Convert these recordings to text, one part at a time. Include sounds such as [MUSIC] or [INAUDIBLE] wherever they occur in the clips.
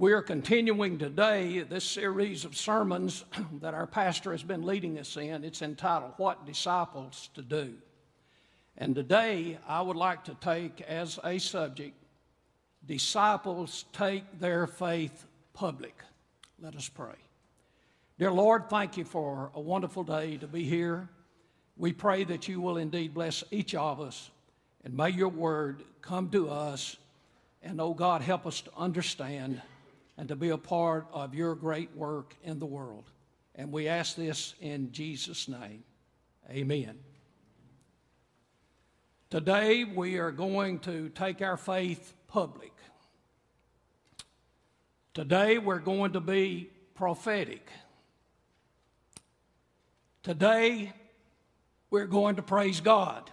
We are continuing today this series of sermons [CLEARS THROAT] that our pastor has been leading us in. It's entitled What Disciples to Do. And today I would like to take as a subject Disciples Take Their Faith Public. Let us pray. Dear Lord, thank you for a wonderful day to be here. We pray that you will indeed bless each of us and may your word come to us. And oh God, help us to understand and to be a part of your great work in the world. And we ask this in Jesus' name. Amen. Today we are going to take our faith public. Today we're going to be prophetic. Today we're going to praise God.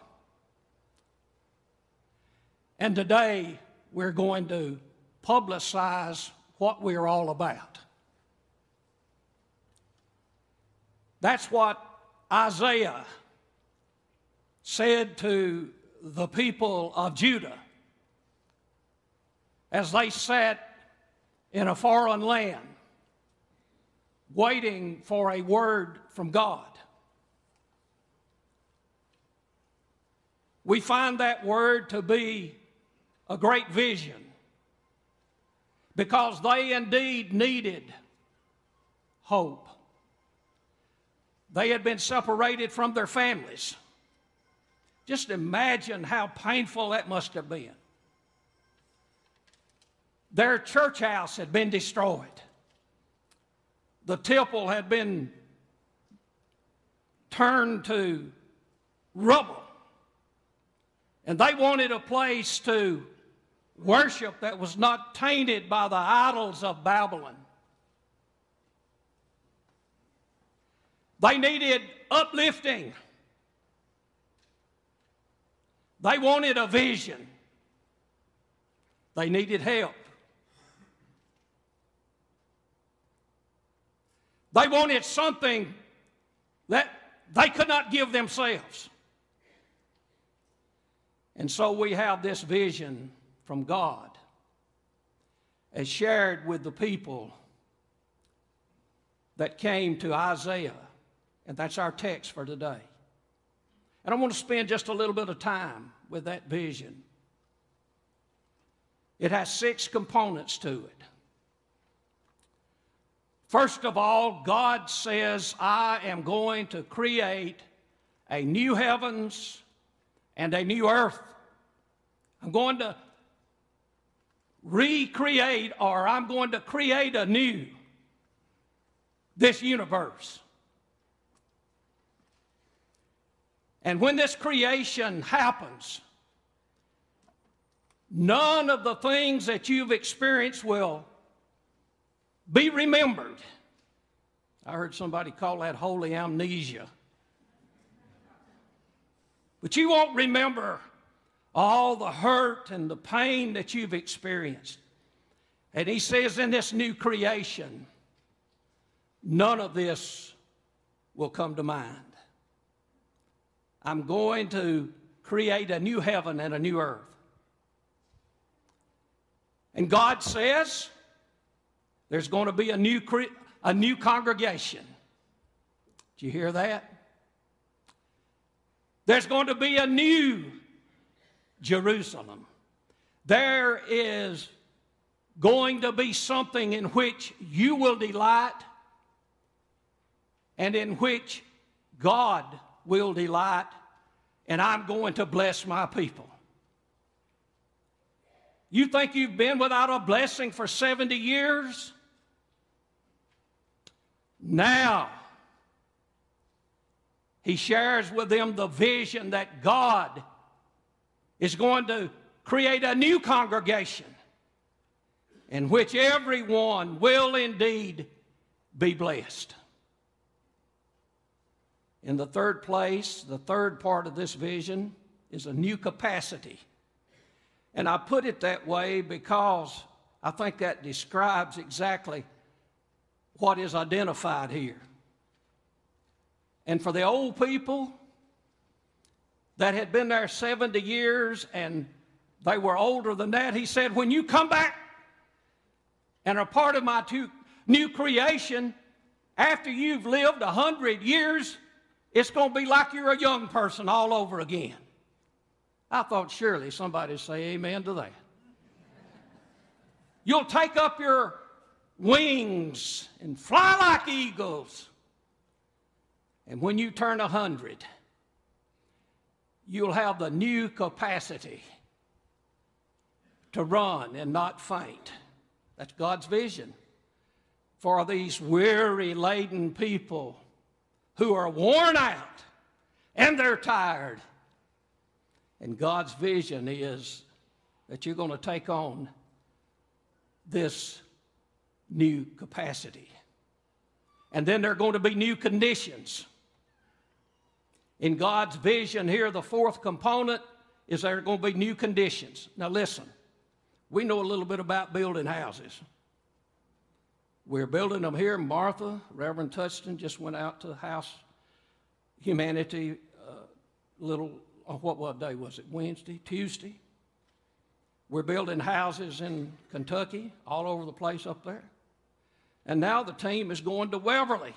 And today we're going to publicize what we're all about. That's what Isaiah said to the people of Judah as they sat in a foreign land waiting for a word from God. We find that word to be a great vision because they indeed needed hope. They had been separated from their families. Just imagine how painful that must have been. Their church house had been destroyed. The temple had been turned to rubble. And they wanted a place to worship that was not tainted by the idols of Babylon. They needed uplifting. They wanted a vision. They needed help. They wanted something that they could not give themselves. And so we have this vision from God as shared with the people that came to Isaiah. And that's our text for today. And I want to spend just a little bit of time with that vision. It has six components to it. First of all, God says, I am going to create a new heavens and a new earth. I'm going to recreate or I'm going to create anew this universe. And when this creation happens, none of the things that you've experienced will be remembered. I heard somebody call that holy amnesia. But you won't remember all the hurt and the pain that you've experienced. And he says, in this new creation, none of this will come to mind. I'm going to create a new heaven and a new earth. And God says there's going to be a new, cre- a new congregation. Did you hear that? There's going to be a new Jerusalem. There is going to be something in which you will delight and in which God will delight, and I'm going to bless my people. You think you've been without a blessing for 70 years? Now, he shares with them the vision that God is going to create a new congregation in which everyone will indeed be blessed. In the third place, the third part of this vision is a new capacity. And I put it that way because I think that describes exactly what is identified here. And for the old people, that had been there 70 years and they were older than that, he said, When you come back and are part of my new creation, after you've lived a hundred years, it's going to be like you're a young person all over again. I thought surely somebody'd say amen to that. You'll take up your wings and fly like eagles. And when you turn a hundred, you'll have the new capacity to run and not faint. That's God's vision for these weary laden people who are worn out and they're tired. And God's vision is that you're going to take on this new capacity. And then there are going to be new conditions. In God's vision, here, the fourth component is there are going to be new conditions. Now, listen, we know a little bit about building houses. We're building them here. Martha, Reverend Touchton, just went out to house humanity uh, little, uh, what, what day was it? Wednesday, Tuesday. We're building houses in Kentucky, all over the place up there. And now the team is going to Waverly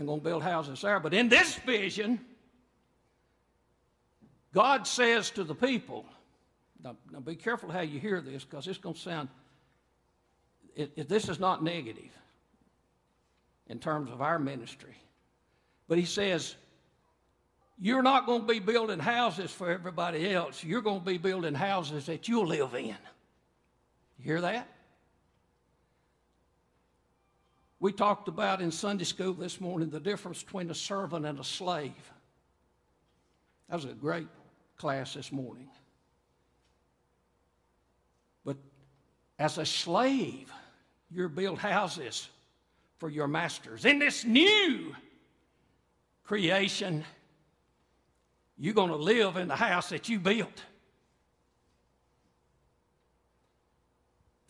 and going to build houses there. But in this vision, God says to the people, now, now be careful how you hear this because it's going to sound, it, it, this is not negative in terms of our ministry. But he says, You're not going to be building houses for everybody else. You're going to be building houses that you'll live in. You hear that? We talked about in Sunday school this morning the difference between a servant and a slave. That was a great class this morning. But as a slave, you build houses for your masters. In this new creation, you're going to live in the house that you built.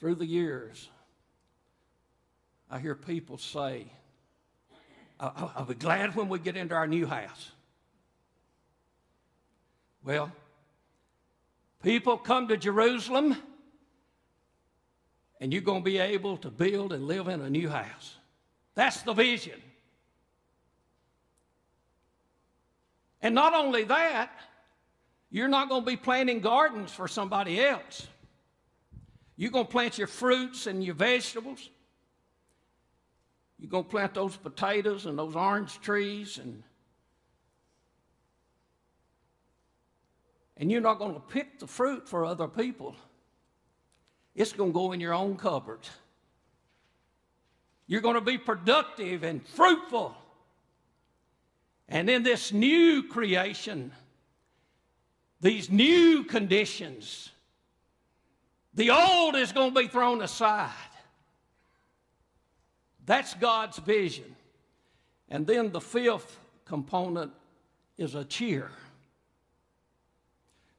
Through the years, I hear people say, I'll be glad when we get into our new house. Well, people come to Jerusalem and you're going to be able to build and live in a new house. That's the vision. And not only that, you're not going to be planting gardens for somebody else. You're going to plant your fruits and your vegetables. You're going to plant those potatoes and those orange trees and and you're not going to pick the fruit for other people. It's going to go in your own cupboard. You're going to be productive and fruitful. And in this new creation, these new conditions, the old is going to be thrown aside. That's God's vision. And then the fifth component is a cheer.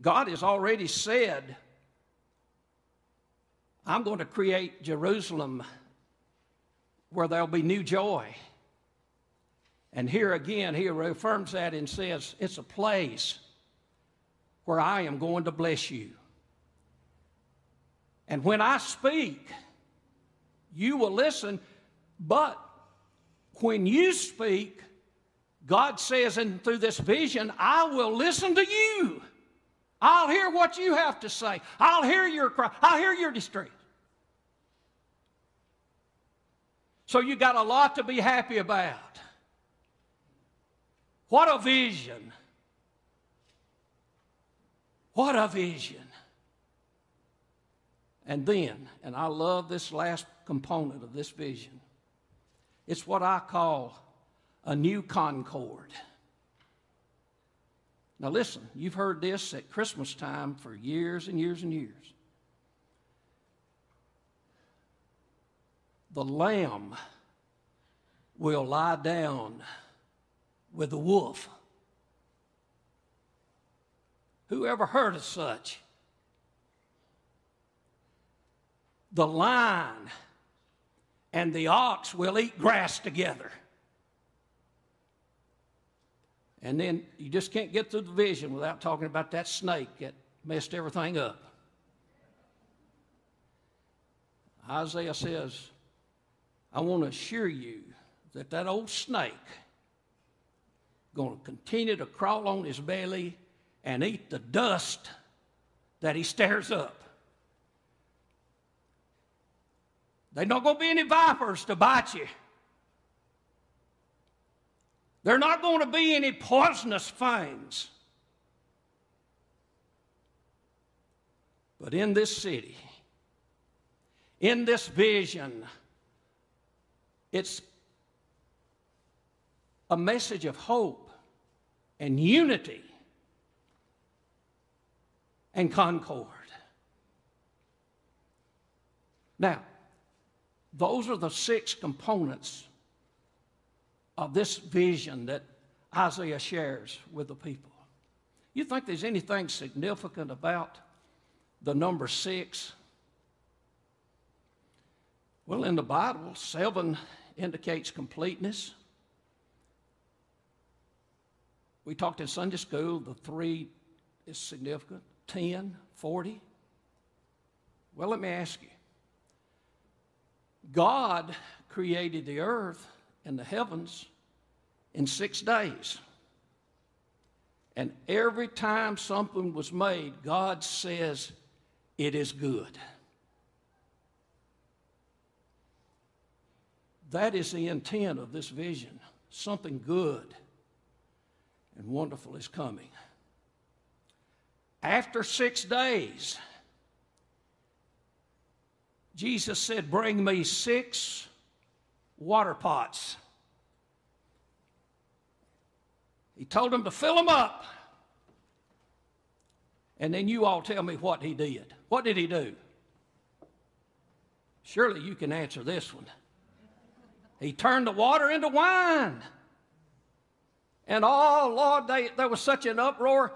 God has already said, I'm going to create Jerusalem where there'll be new joy. And here again, he reaffirms that and says, It's a place where I am going to bless you. And when I speak, you will listen but when you speak, God says, and through this vision, I will listen to you. I'll hear what you have to say. I'll hear your cry. I'll hear your distress. So you got a lot to be happy about. What a vision. What a vision. And then, and I love this last component of this vision. It's what I call a new concord. Now, listen, you've heard this at Christmas time for years and years and years. The lamb will lie down with the wolf. Who ever heard of such? The lion and the ox will eat grass together. And then you just can't get through the vision without talking about that snake that messed everything up. Isaiah says, I want to assure you that that old snake going to continue to crawl on his belly and eat the dust that he stirs up. There's not going to be any vipers to bite you. There are not going to be any poisonous things. But in this city, in this vision, it's a message of hope and unity and concord. Now, those are the six components of this vision that Isaiah shares with the people. You think there's anything significant about the number six? Well, in the Bible, seven indicates completeness. We talked in Sunday school, the three is significant 10, 40. Well, let me ask you God created the earth and the heavens in six days. And every time something was made, God says, It is good. That is the intent of this vision. Something good and wonderful is coming. After six days, Jesus said, Bring me six water pots. He told them to fill them up. And then you all tell me what he did. What did he do? Surely you can answer this one. He turned the water into wine. And oh, Lord, they, there was such an uproar.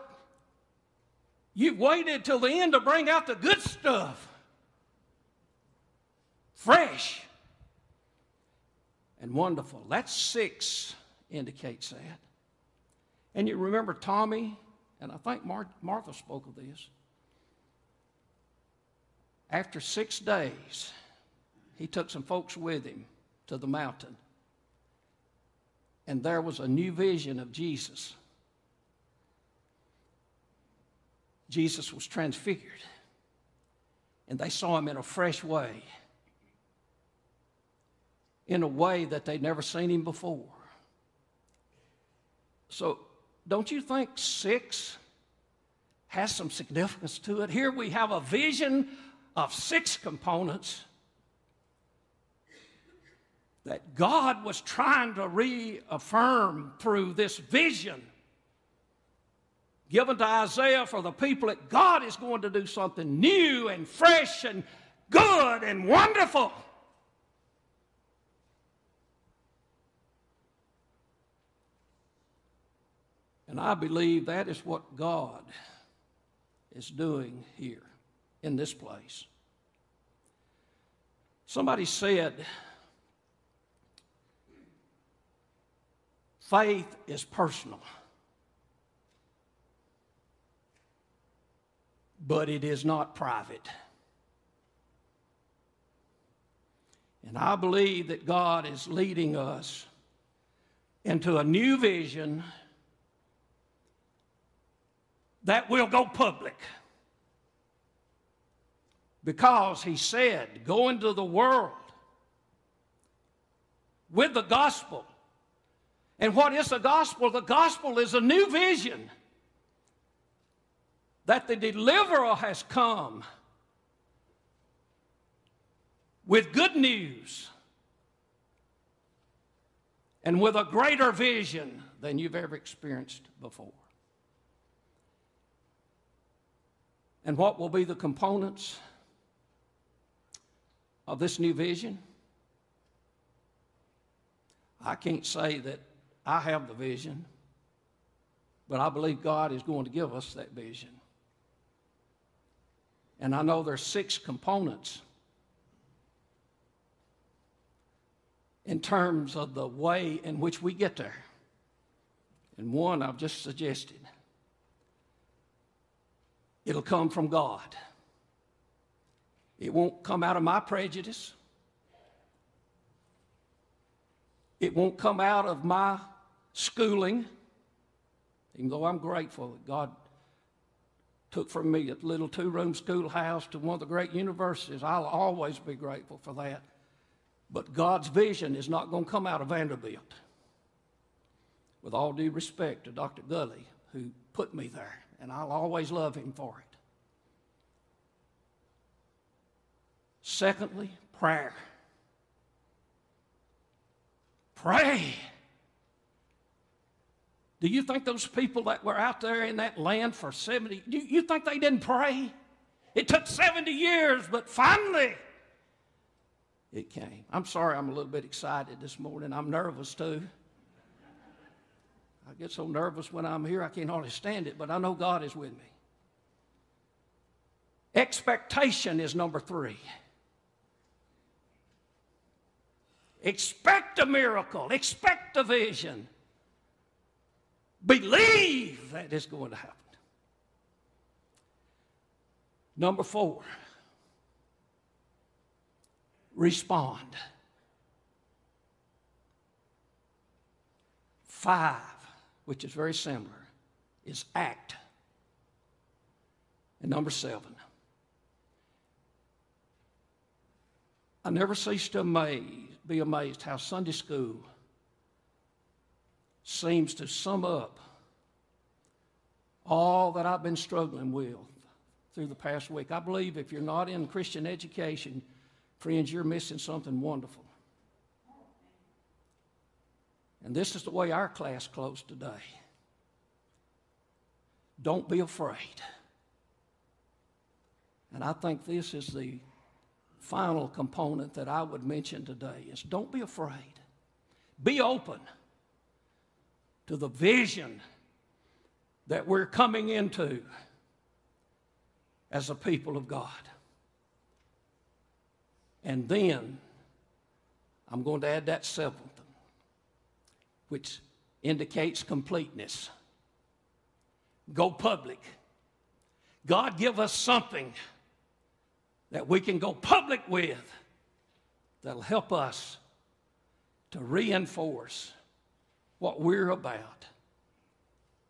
You've waited till the end to bring out the good stuff. Fresh and wonderful. That's six indicates that. And you remember Tommy, and I think Mar- Martha spoke of this. After six days, he took some folks with him to the mountain. And there was a new vision of Jesus. Jesus was transfigured, and they saw him in a fresh way, in a way that they'd never seen him before. So, don't you think six has some significance to it? Here we have a vision of six components that God was trying to reaffirm through this vision given to Isaiah for the people that God is going to do something new and fresh and good and wonderful. And I believe that is what God is doing here in this place. Somebody said, faith is personal. but it is not private. And I believe that God is leading us into a new vision that will go public. Because he said, Go into the world with the gospel. And what is the gospel? The gospel is a new vision that the deliverer has come with good news and with a greater vision than you've ever experienced before. And what will be the components of this new vision? I can't say that I have the vision, but I believe God is going to give us that vision. And I know there's six components in terms of the way in which we get there. And one I've just suggested. It'll come from God. It won't come out of my prejudice. It won't come out of my schooling, even though I'm grateful that God took from me a little two room schoolhouse to one of the great universities. I'll always be grateful for that. But God's vision is not going to come out of Vanderbilt. With all due respect to Dr. Gully, who put me there, and I'll always love him for it. Secondly, prayer. Pray. Do you think those people that were out there in that land for 70, do you think they didn't pray? It took 70 years, but finally it came. I'm sorry I'm a little bit excited this morning. I'm nervous too. I get so nervous when I'm here, I can't hardly stand it, but I know God is with me. Expectation is number three. Expect a miracle, expect a vision. Believe that it's going to happen. Number four, respond. Five, which is very similar, is act. And number seven, I never cease to amaze be amazed how Sunday school seems to sum up all that I've been struggling with through the past week. I believe if you're not in Christian education, friends, you're missing something wonderful. And this is the way our class closed today. Don't be afraid. And I think this is the final component that I would mention today is don't be afraid. Be open to the vision that we're coming into as a people of God. And then I'm going to add that seventh, which indicates completeness. Go public. God, give us something that we can go public with that'll help us to reinforce what we're about.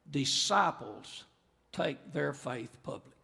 Disciples take their faith public.